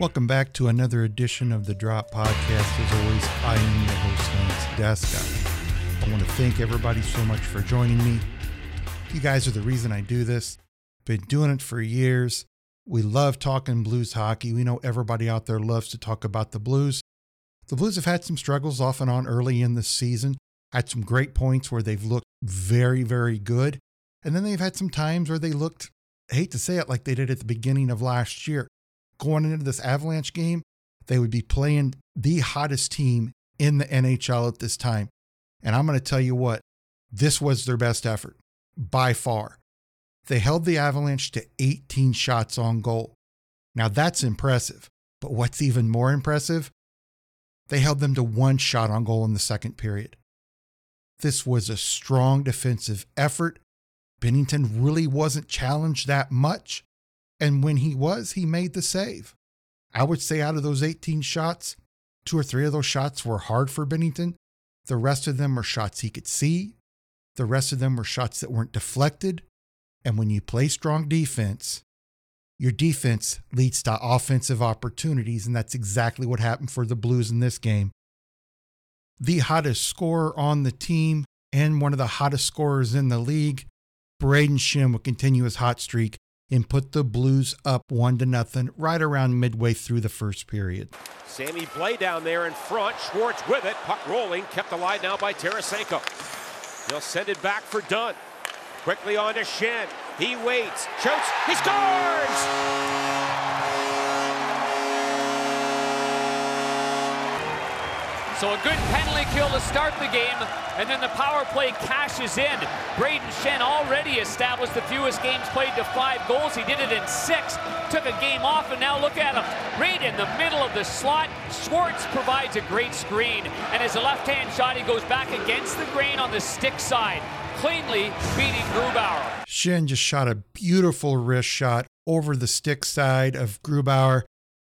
Welcome back to another edition of the Drop Podcast. As always, I am your host, Lance Descott. I want to thank everybody so much for joining me. You guys are the reason I do this. Been doing it for years. We love talking blues hockey. We know everybody out there loves to talk about the blues. The Blues have had some struggles off and on early in the season, had some great points where they've looked very, very good. And then they've had some times where they looked, I hate to say it, like they did at the beginning of last year. Going into this Avalanche game, they would be playing the hottest team in the NHL at this time. And I'm going to tell you what, this was their best effort by far. They held the Avalanche to 18 shots on goal. Now that's impressive. But what's even more impressive? They held them to one shot on goal in the second period. This was a strong defensive effort. Binnington really wasn't challenged that much. And when he was, he made the save. I would say out of those 18 shots, two or three of those shots were hard for Binnington. the rest of them were shots he could see. The rest of them were shots that weren't deflected. And when you play strong defense, your defense leads to offensive opportunities. And that's exactly what happened for the Blues in this game. The hottest scorer on the team and one of the hottest scorers in the league, Brayden Schenn, will continue his hot streak and put the Blues up one to nothing right around midway through the first period. Sammy Blais down there in front. Schwartz with it. Puck rolling. Kept alive now by Tarasenko. They'll send it back for Dunn. Quickly on to Schenn. He waits. Shoots. He scores! So a good penalty kill to start the game, and then the power play cashes in. Brayden Schenn already established the fewest games played to five goals. He did it in six, took a game off, and now look at him. Right in the middle of the slot, Schwartz provides a great screen, and as a left-hand shot, he goes back against the grain on the stick side, cleanly beating Grubauer. Schenn just shot a beautiful wrist shot over the stick side of Grubauer,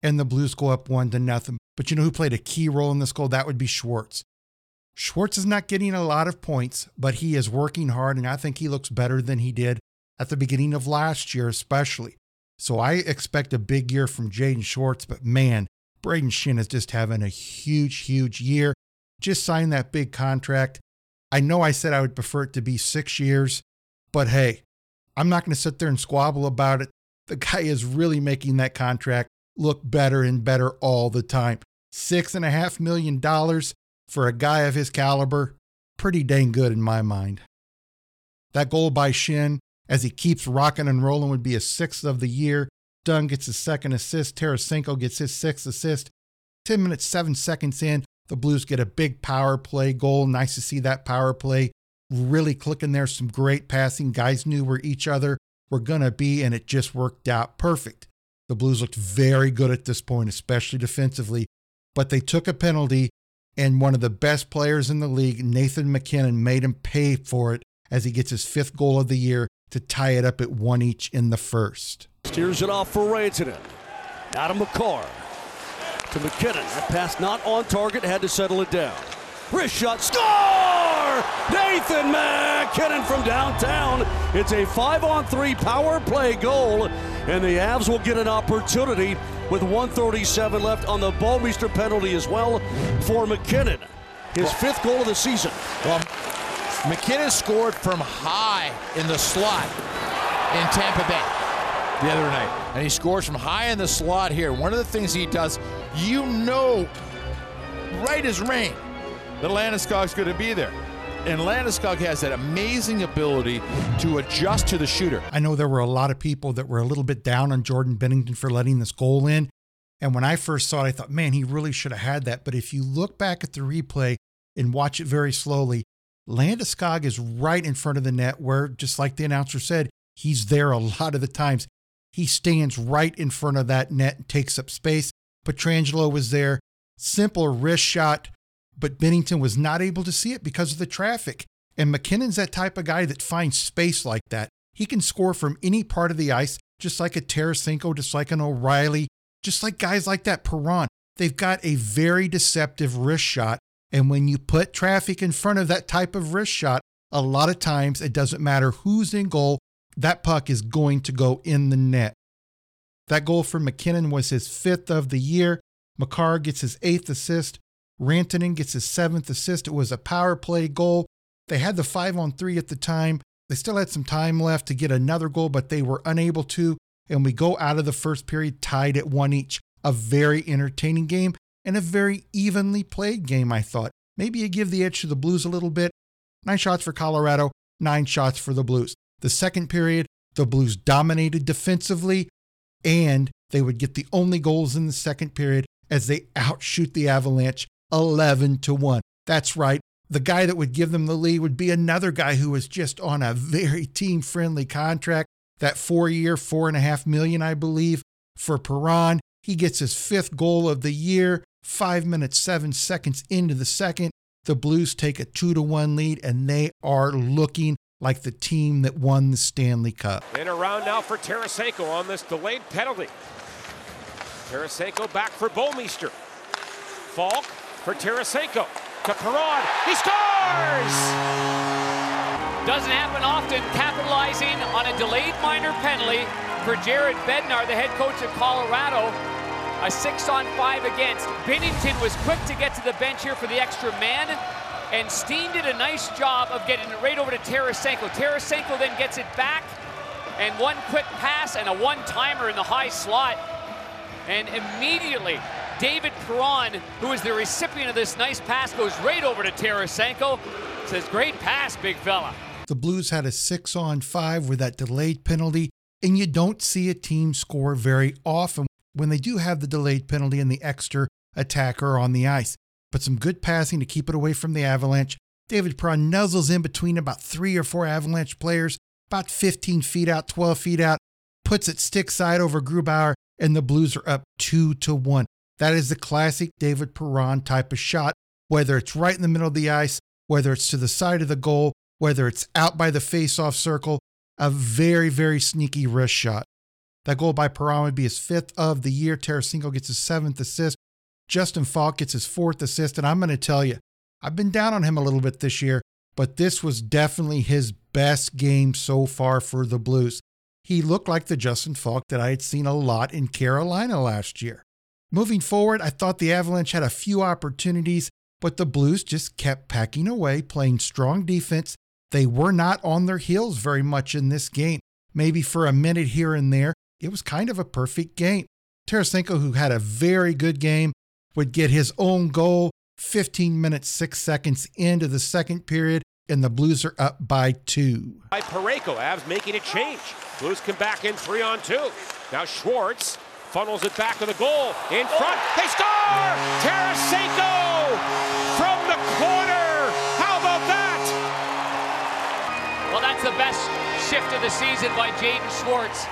and the Blues go up one to nothing. But you know who played a key role in this goal? That would be Schwartz. Schwartz is not getting a lot of points, but he is working hard, and I think he looks better than he did at the beginning of last year, especially. So I expect a big year from Jaden Schwartz, but man, Brayden Schenn is just having a huge, huge year. Just signed that big contract. I know I said I would prefer it to be six years, but hey, I'm not going to sit there and squabble about it. The guy is really making that contract look better and better all the time. Six and a half million dollars for a guy of his caliber, pretty dang good in my mind. That goal by Schenn, as he keeps rocking and rolling, would be a sixth of the year. Dunn gets his second assist. Tarasenko gets his sixth assist. 10 minutes, seven seconds in, the Blues get a big power play goal. Nice to see that power play really clicking there. Some great passing. Guys knew where each other were going to be, and it just worked out perfect. The Blues looked very good at this point, especially defensively, but they took a penalty, and one of the best players in the league, Nathan MacKinnon, made him pay for it as he gets his fifth goal of the year to tie it up at one each in the first. Steers it off for Rantanen. Adam Makar to MacKinnon. That pass not on target, had to settle it down. Wrist shot, score! Nathan MacKinnon from downtown. It's a five on three power play goal, and the Avs will get an opportunity with 137 left on the Bouwmeester penalty as well for MacKinnon. His fifth goal of the season. Well, MacKinnon scored from high in the slot in Tampa Bay the other night. And he scores from high in the slot here. One of the things he does, you know right as rain that Landeskog's going to be there. And Landeskog has that amazing ability to adjust to the shooter. I know there were a lot of people that were a little bit down on Jordan Binnington for letting this goal in. And when I first saw it, I thought, man, he really should have had that. But if you look back at the replay and watch it very slowly, Landeskog is right in front of the net where, just like the announcer said, he's there a lot of the times. He stands right in front of that net and takes up space. Pietrangelo was there. simple wrist shot, but Binnington was not able to see it because of the traffic. And MacKinnon's that type of guy that finds space like that. He can score from any part of the ice, just like a Tarasenko, just like an O'Reilly, just like guys like that, Perron. They've got a very deceptive wrist shot. And when you put traffic in front of that type of wrist shot, a lot of times it doesn't matter who's in goal, that puck is going to go in the net. That goal for MacKinnon was his fifth of the year. Makar gets his eighth assist. Rantanen gets his seventh assist. It was a power play goal. They had the five on three at the time. They still had some time left to get another goal, but they were unable to. And we go out of the first period tied at one each. A very entertaining game and a very evenly played game, I thought. Maybe you give the edge to the Blues a little bit. Nine shots for Colorado, nine shots for the Blues. The second period, the Blues dominated defensively, and they would get the only goals in the second period as they outshoot the Avalanche 11 to 1. That's right. The guy that would give them the lead would be another guy who was just on a very team friendly contract. That four year, four and a half million, I believe, for Perron. He gets his fifth goal of the year, five minutes, seven seconds into the second. The Blues take a two to one lead, and they are looking like the team that won the Stanley Cup. And around now for Tarasenko on this delayed penalty. Tarasenko back for Bouwmeester. Faulk for Tarasenko. To Perron. He scores! Doesn't happen often, capitalizing on a delayed minor penalty for Jared Bednar, the head coach of Colorado. A six on five against. Binnington was quick to get to the bench here for the extra man. And Steen did a nice job of getting it right over to Tarasenko. Tarasenko then gets it back. And one quick pass and a one timer in the high slot. And immediately, David Perron, who is the recipient of this nice pass, goes right over to Tarasenko. Says, Great pass, big fella. The Blues had a six on five with that delayed penalty, and you don't see a team score very often when they do have the delayed penalty and the extra attacker on the ice. But some good passing to keep it away from the Avalanche. David Perron nuzzles in between about three or four Avalanche players, about 15 feet out, 12 feet out, puts it stick side over Grubauer, and the Blues are up two to one. That is the classic David Perron type of shot, whether it's right in the middle of the ice, whether it's to the side of the goal, whether it's out by the face-off circle, a very, very sneaky wrist shot. That goal by Perron would be his fifth of the year. Tarasenko gets his seventh assist. Justin Faulk gets his fourth assist. And I'm going to tell you, I've been down on him a little bit this year, but this was definitely his best game so far for the Blues. He looked like the Justin Faulk that I had seen a lot in Carolina last year. Moving forward, I thought the Avalanche had a few opportunities, but the Blues just kept packing away, playing strong defense. They were not on their heels very much in this game. Maybe for a minute here and there, it was kind of a perfect game. Tarasenko, who had a very good game, would get his own goal 15 minutes, 6 seconds into the second period, and the Blues are up by two. By Parayko, Avs making a change. Blues come back in three on two. Now Schwartz funnels it back to the goal. In front, they score! Tarasenko from the corner. How about that? Well, that's the best shift of the season by Jaden Schwartz.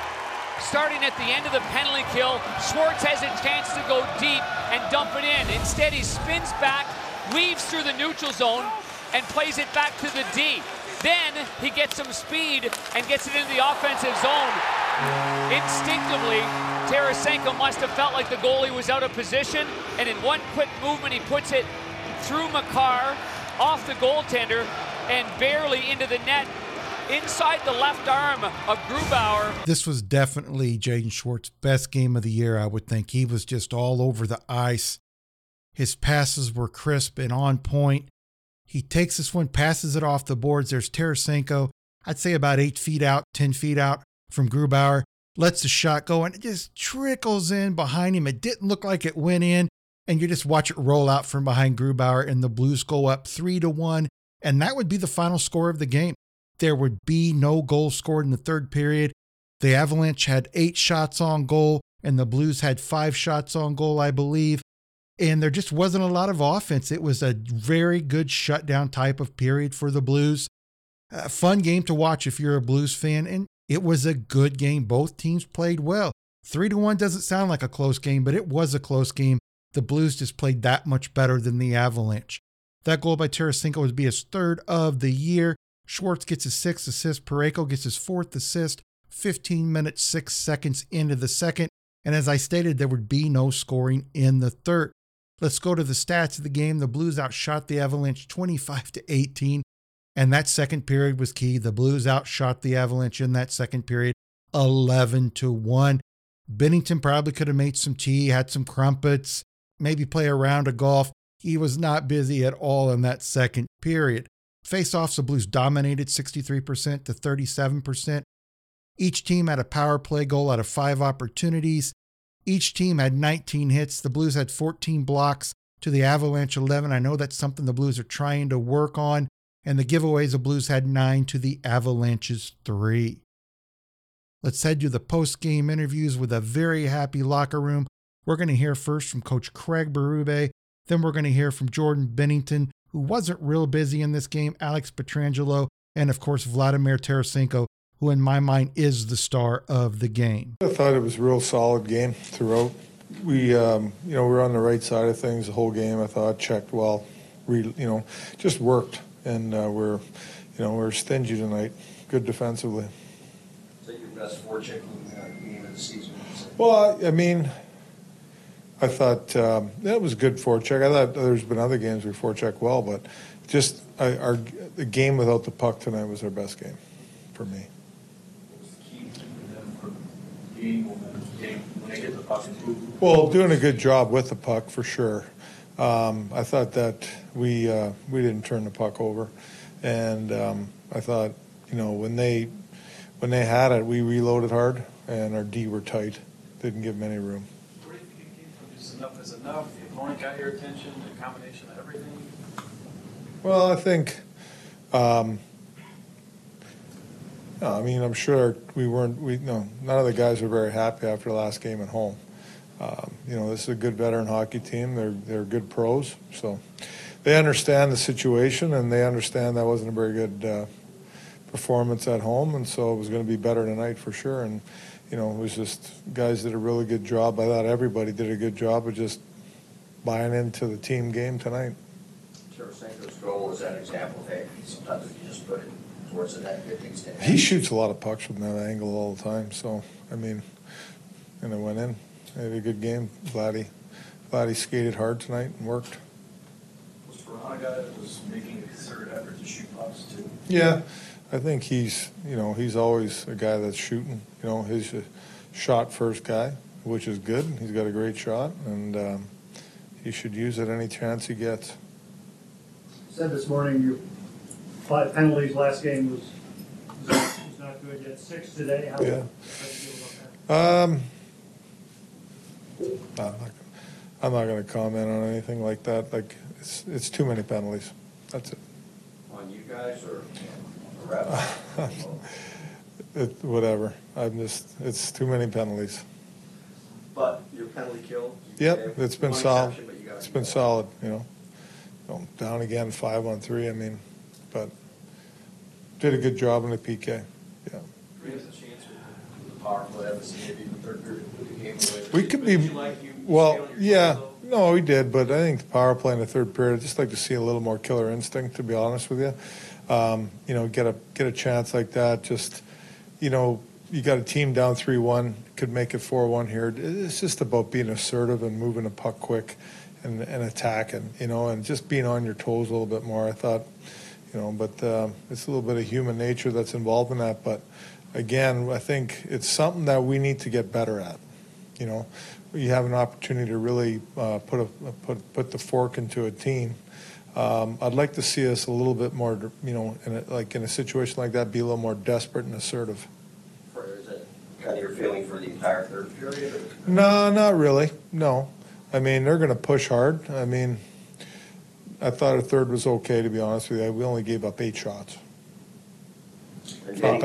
Starting at the end of the penalty kill, Schwartz has a chance to go deep and dump it in. Instead, he spins back, weaves through the neutral zone, and plays it back to the D. Then he gets some speed and gets it into the offensive zone. Instinctively, Tarasenko must have felt like the goalie was out of position, and in one quick movement, he puts it through Makar, off the goaltender, and barely into the net inside the left arm of Grubauer. This was definitely Jaden Schwartz's best game of the year, I would think. He was just all over the ice. His passes were crisp and on point. He takes this one, passes it off the boards. There's Tarasenko, I'd say about eight feet out, 10 feet out from Grubauer. Lets the shot go and it just trickles in behind him. It didn't look like it went in. And you just watch it roll out from behind Grubauer, and the Blues go up three to one. And that would be the final score of the game. There would be no goal scored in the third period. The Avalanche had eight shots on goal, and the Blues had five shots on goal, I believe. And there just wasn't a lot of offense. It was a very good shutdown type of period for the Blues. A fun game to watch if you're a Blues fan, and it was a good game. Both teams played well. Three to one doesn't sound like a close game, but it was a close game. the Blues just played that much better than the Avalanche. That goal by Tarasenko would be his third of the year. Schwartz gets his sixth assist. Parayko gets his fourth assist. 15 minutes, six seconds into the second. And as I stated, there would be no scoring in the third. Let's go to the stats of the game. The Blues outshot the Avalanche 25 to 18. And that second period was key. The Blues outshot the Avalanche in that second period 11 to 1. Binnington probably could have made some tea, had some crumpets, maybe play a round of golf. He was not busy at all in that second period. Face-offs, the Blues dominated 63% to 37%. Each team had a power play goal out of five opportunities. Each team had 19 hits. The Blues had 14 blocks to the Avalanche 11. I know that's something the Blues are trying to work on. And the giveaways, the Blues had nine to the Avalanche's three. Let's head to the post game interviews with a very happy locker room. We're going to hear first from Coach Craig Berube. Then we're going to hear from Jordan Binnington, who wasn't real busy in this game, Alex Pietrangelo, and of course, Vladimir Tarasenko, who in my mind is the star of the game. I thought it was a real solid game throughout. We, um, you know, we were on the right side of things the whole game. I thought checked well, re, you know, just worked, and uh, we're, you know, we're stingy tonight. Good defensively. Is that your best forecheck uh, game of the season? Well, I, I mean, I thought um, that was a good forecheck. I thought there's been other games we forecheck well, but just I, our the game without the puck tonight was our best game for me. Well, doing a good job with the puck for sure. Um, I thought that we uh, we didn't turn the puck over, and um, I thought you know when they when they had it, we reloaded hard, and our D were tight. Didn't give them any room. Where do you think it came from? Just enough is enough. The opponent got your attention. A combination of everything. Well, I think. Um, no, I mean, I'm sure we weren't. We no, none of the guys were very happy after the last game at home. Um, you know, this is a good veteran hockey team. They're they're good pros, so they understand the situation and they understand that wasn't a very good uh, performance at home, and so it was going to be better tonight for sure. And you know, it was just guys did a really good job. I thought everybody did a good job of just buying into the team game tonight. Tarasenko's goal is that example of hey, sometimes you just put it towards the net, good things. He shoots a lot of pucks from that angle all the time. So I mean, and it went in. He had a good game. Vladdy, Vladdy skated hard tonight and worked. Was Verona a guy that was making a concerted effort to shoot pucks too? Yeah, I think he's you know he's always a guy that's shooting. You know, he's a shot first guy, which is good. He's got a great shot, and um, he should use it any chance he gets. Said this morning your five penalties last game was was was not good. You had six today. How, Yeah. how do you feel about that? Um, I'm not, I'm not going to comment on anything like that. Like it's it's too many penalties. That's it. On you guys or it whatever. I'm just it's too many penalties. But your penalty kill? Yep, it's been One solid. exception, but you gotta It's been solid, you know. You Down again, five on three, I mean, but did a good job in the PK, yeah. There's a chance with the power play, obviously, maybe the third period We could be, well, yeah, no, we did, but I think the power play in the third period, I'd just like to see a little more killer instinct, to be honest with you. Um, You know, get a, get a chance like that, just, you know, you got a team down three-one, could make it four-one here. It's just about being assertive and moving the puck quick and, and attacking, you know, and just being on your toes a little bit more. I thought, you know, but um, it's a little bit of human nature that's involved in that. But again, I think it's something that we need to get better at. You know, you have an opportunity to really uh, put a put put the fork into a team. Um, I'd like to see us a little bit more, you know, in a, like in a situation like that, be a little more desperate and assertive. Is that kind of your feeling for the entire third period? No, not really. No, I mean they're going to push hard. I mean, I thought a third was okay to be honest with you. We only gave up eight shots. And Not.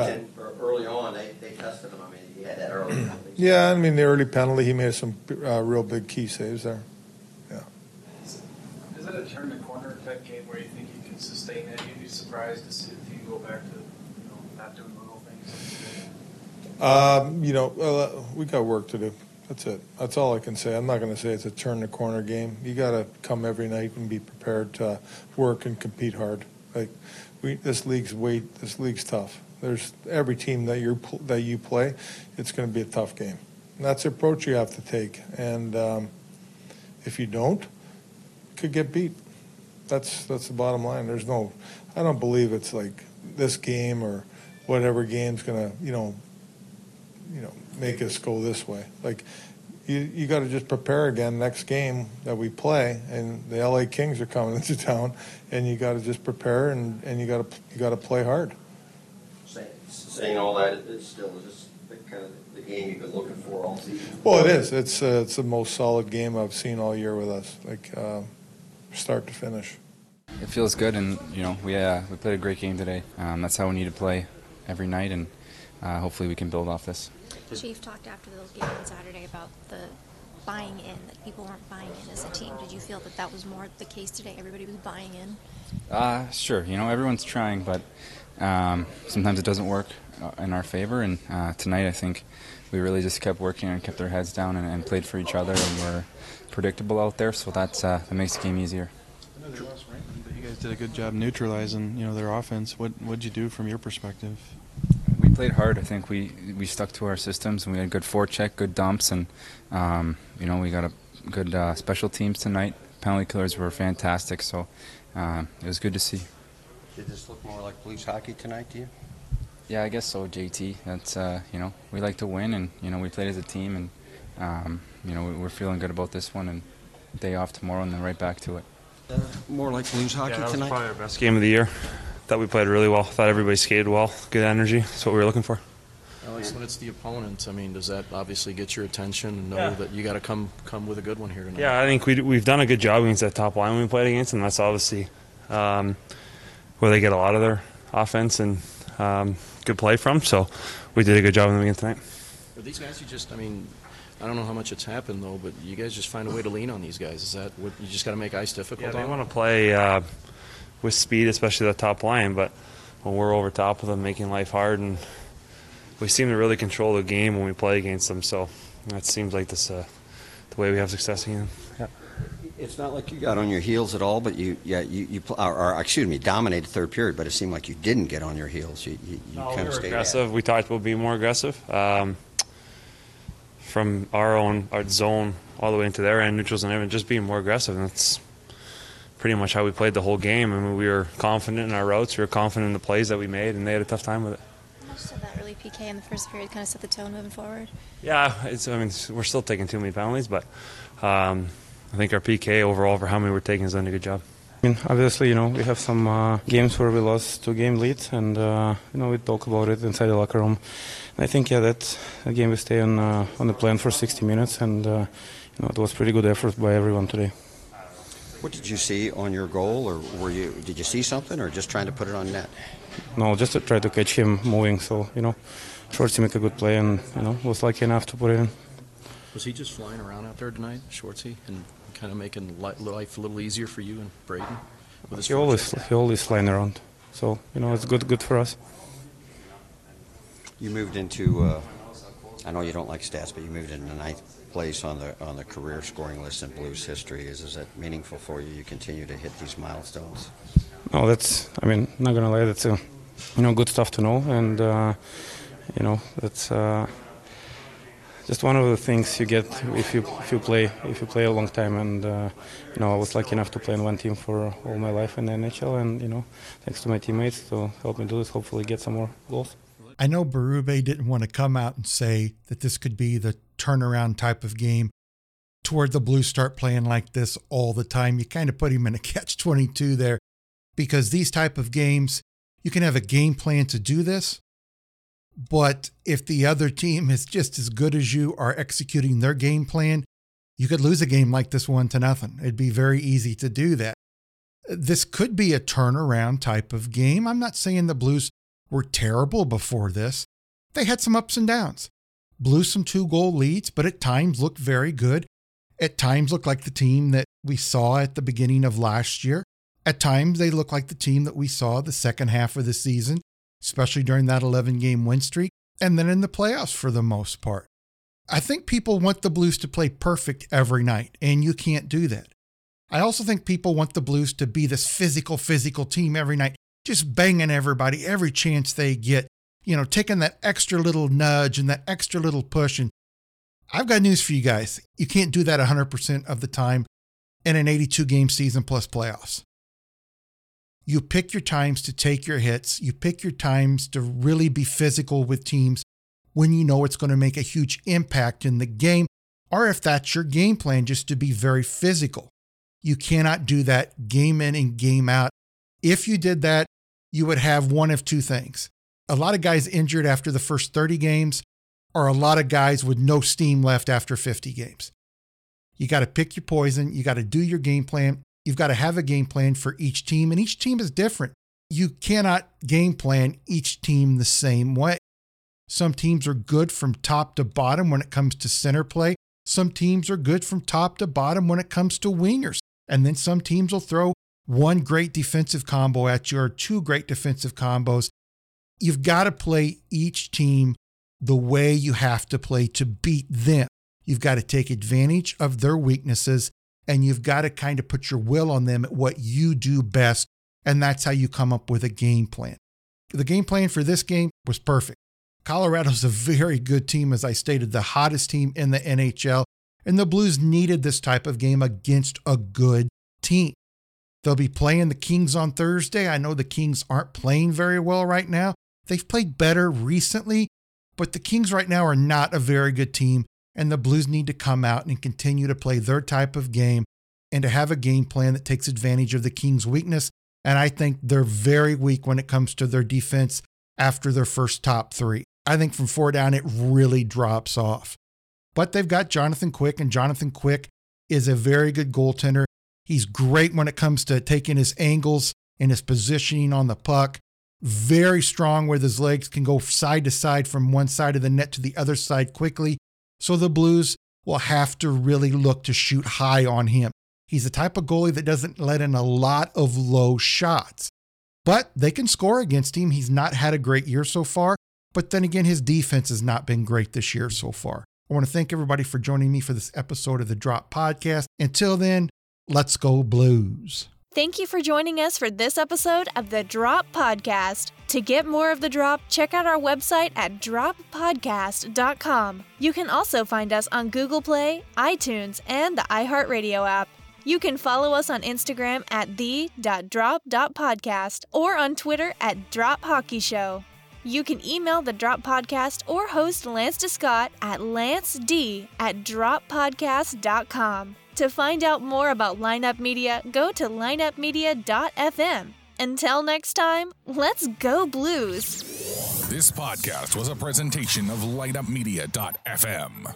Early on, they, they tested him. I mean, he had that early Yeah, I mean the early penalty, he made some uh, real big key saves there. Yeah. Is it a turn the corner type game where you think you can sustain it? You'd be surprised to see the team go back to, you know, not doing little things. Um, you know, uh, we got work to do. That's it. That's all I can say. I'm not going to say it's a turn the corner game. You got to come every night and be prepared to work and compete hard. Like we, this league's weight. This league's tough. There's every team that you that you play, it's going to be a tough game. And that's the approach you have to take. And um, if you don't, you could get beat. That's that's the bottom line. There's no. I don't believe it's like this game or whatever game's going to you know you know make us go this way. Like you, you got to just prepare again next game that we play, and the LA Kings are coming into town, and you got to just prepare and, and you got to you got to play hard. Saying, saying all that, it's still just the kind of the game you've been looking for all season. Well, it is. It's uh, it's the most solid game I've seen all year with us, like uh, start to finish. It feels good, and you know we uh, we played a great game today. Um, that's how we need to play every night, and uh, hopefully we can build off this. Chief talked after the game on Saturday about the buying in, that people weren't buying in as a team. Did you feel that that was more the case today? Everybody was buying in? Uh, sure. You know, everyone's trying, but um, sometimes it doesn't work uh, in our favor. And uh, tonight, I think we really just kept working and kept our heads down and, and played for each other, and we're predictable out there, so that's, uh, that makes the game easier. I know the loss, right? But you guys did a good job neutralizing, you know, their offense. What what'd you do from your perspective? We played hard. I think we we stuck to our systems and we had good forecheck, good dumps, and um, you know we got a good uh, special teams tonight. Penalty killers were fantastic, so uh, it was good to see. Did this look more like Blues hockey tonight to you? Yeah, I guess so, JT. That's uh, you know we like to win, and you know we played as a team, and um, you know we're feeling good about this one, and day off tomorrow, and then right back to it. more like Blues hockey yeah, that was tonight. probably our best game of the year. Thought we played really well. Thought everybody skated well. Good energy. That's what we were looking for. Alex, when it's the opponent, I mean, does that obviously get your attention and know Yeah. that you got to come come with a good one here tonight? Yeah, I think we, we've done a good job against that top line we played against, and that's obviously um, where they get a lot of their offense and um, good play from. So we did a good job on them again tonight. Are these guys you just? I mean, I don't know how much it's happened though, but you guys just find a way to lean on these guys. Is that what you just got to make ice difficult? Yeah, they want to play uh, with speed, especially the top line. But when we're over top of them, making life hard, and we seem to really control the game when we play against them. So that seems like this uh, the way we have success again. Yeah. It's not like you got on your heels at all, but you, yeah, you, you or, or excuse me, dominated third period, but it seemed like you didn't get on your heels. You, you, you No, kind we of stayed aggressive. We talked about being more aggressive um, from our own our zone all the way into their end, neutrals and everything. Just being more aggressive, and that's pretty much how we played the whole game. I mean, we were confident in our routes. We were confident in the plays that we made, and they had a tough time with it. Most of that early PK in the first period kind of set the tone moving forward. Yeah, it's, I mean, we're still taking too many penalties, but um, I think our PK overall for how many we're taking has done a good job. I mean, obviously, you know, we have some uh, games where we lost two game leads, and uh, you know, we talk about it inside the locker room. And I think, yeah, that a game we stay on uh, on the plan for 60 minutes, and uh, you know, it was pretty good effort by everyone today. What did you see on your goal, or were you did you see something, or just trying to put it on net? No, just to try to catch him moving. So you know, Schwartzy make a good play, and you know, was lucky enough to put it in. Was he just flying around out there tonight, Schwartzy, and kind of making life a little easier for you and Brayden? With his He always he always flying around. So you know, it's good good for us. You moved into. Uh, I know you don't like stats, but you moved into ninth place on the on the career scoring list in Blues history. Is is that meaningful for you? You continue to hit these milestones. No, that's. I mean, not gonna lie, that's a, you know, good stuff to know, and uh, you know, that's uh, just one of the things you get if you if you play if you play a long time. And uh, you know, I was lucky enough to play in one team for all my life in the NHL, and you know, thanks to my teammates to help me do this, hopefully get some more goals. I know Berube didn't want to come out and say that this could be the turnaround type of game toward the Blues start playing like this all the time. You kind of put him in a catch 22 there because these type of games, you can have a game plan to do this, but if the other team is just as good as you are executing their game plan, you could lose a game like this one to nothing. It'd be very easy to do that. This could be a turnaround type of game. I'm not saying the Blues were terrible before this. They had some ups and downs, blew some two goal leads, but at times looked very good. At times looked like the team that we saw at the beginning of last year. At times they look like the team that we saw the second half of the season, especially during that 11 game win streak, and then in the playoffs for the most part. I think people want the Blues to play perfect every night, and you can't do that. I also think people want the Blues to be this physical, physical team every night, just banging everybody every chance they get, you know, taking that extra little nudge and that extra little push. And I've got news for you guys. You can't do that 100% of the time in an 82 game season plus playoffs. You pick your times to take your hits, you pick your times to really be physical with teams when you know it's going to make a huge impact in the game, or if that's your game plan, just to be very physical. You cannot do that game in and game out. If you did that, you would have one of two things a lot of guys injured after the first 30 games, or a lot of guys with no steam left after 50 games. You got to pick your poison. You got to do your game plan. You've got to have a game plan for each team, and each team is different. You cannot game plan each team the same way. Some teams are good from top to bottom when it comes to center play. Some teams are good from top to bottom when it comes to wingers. And then some teams will throw one great defensive combo at you two great defensive combos. You've got to play each team the way you have to play to beat them. You've got to take advantage of their weaknesses and you've got to kind of put your will on them at what you do best. And that's how you come up with a game plan. The game plan for this game was perfect. Colorado's a very good team, as I stated, the hottest team in the NHL. And the Blues needed this type of game against a good team. They'll be playing the Kings on Thursday. I know the Kings aren't playing very well right now. They've played better recently, but the Kings right now are not a very good team. And the Blues need to come out and continue to play their type of game and to have a game plan that takes advantage of the Kings' weakness. And I think they're very weak when it comes to their defense after their first top three. I think from four down, it really drops off. But they've got Jonathan Quick, and Jonathan Quick is a very good goaltender. He's great when it comes to taking his angles and his positioning on the puck. Very strong with his legs, can go side to side from one side of the net to the other side quickly. So the Blues will have to really look to shoot high on him. He's the type of goalie that doesn't let in a lot of low shots, but they can score against him. He's not had a great year so far, but then again, his defense has not been great this year so far. I want to thank everybody for joining me for this episode of the Drop Podcast. Until then, let's go Blues. Thank you for joining us for this episode of the Drop Podcast. To get more of the Drop, check out our website at droppodcast.com. You can also find us on Google Play, iTunes, and the iHeartRadio app. You can follow us on Instagram at the.drop.podcast or on Twitter at Drop Hockey Show. You can email the Drop Podcast or host Lance DeScott at lance d at droppodcast.com. To find out more about Lineup Media, go to lineupmedia.fm. Until next time, let's go Blues. This podcast was a presentation of lineupmedia.fm.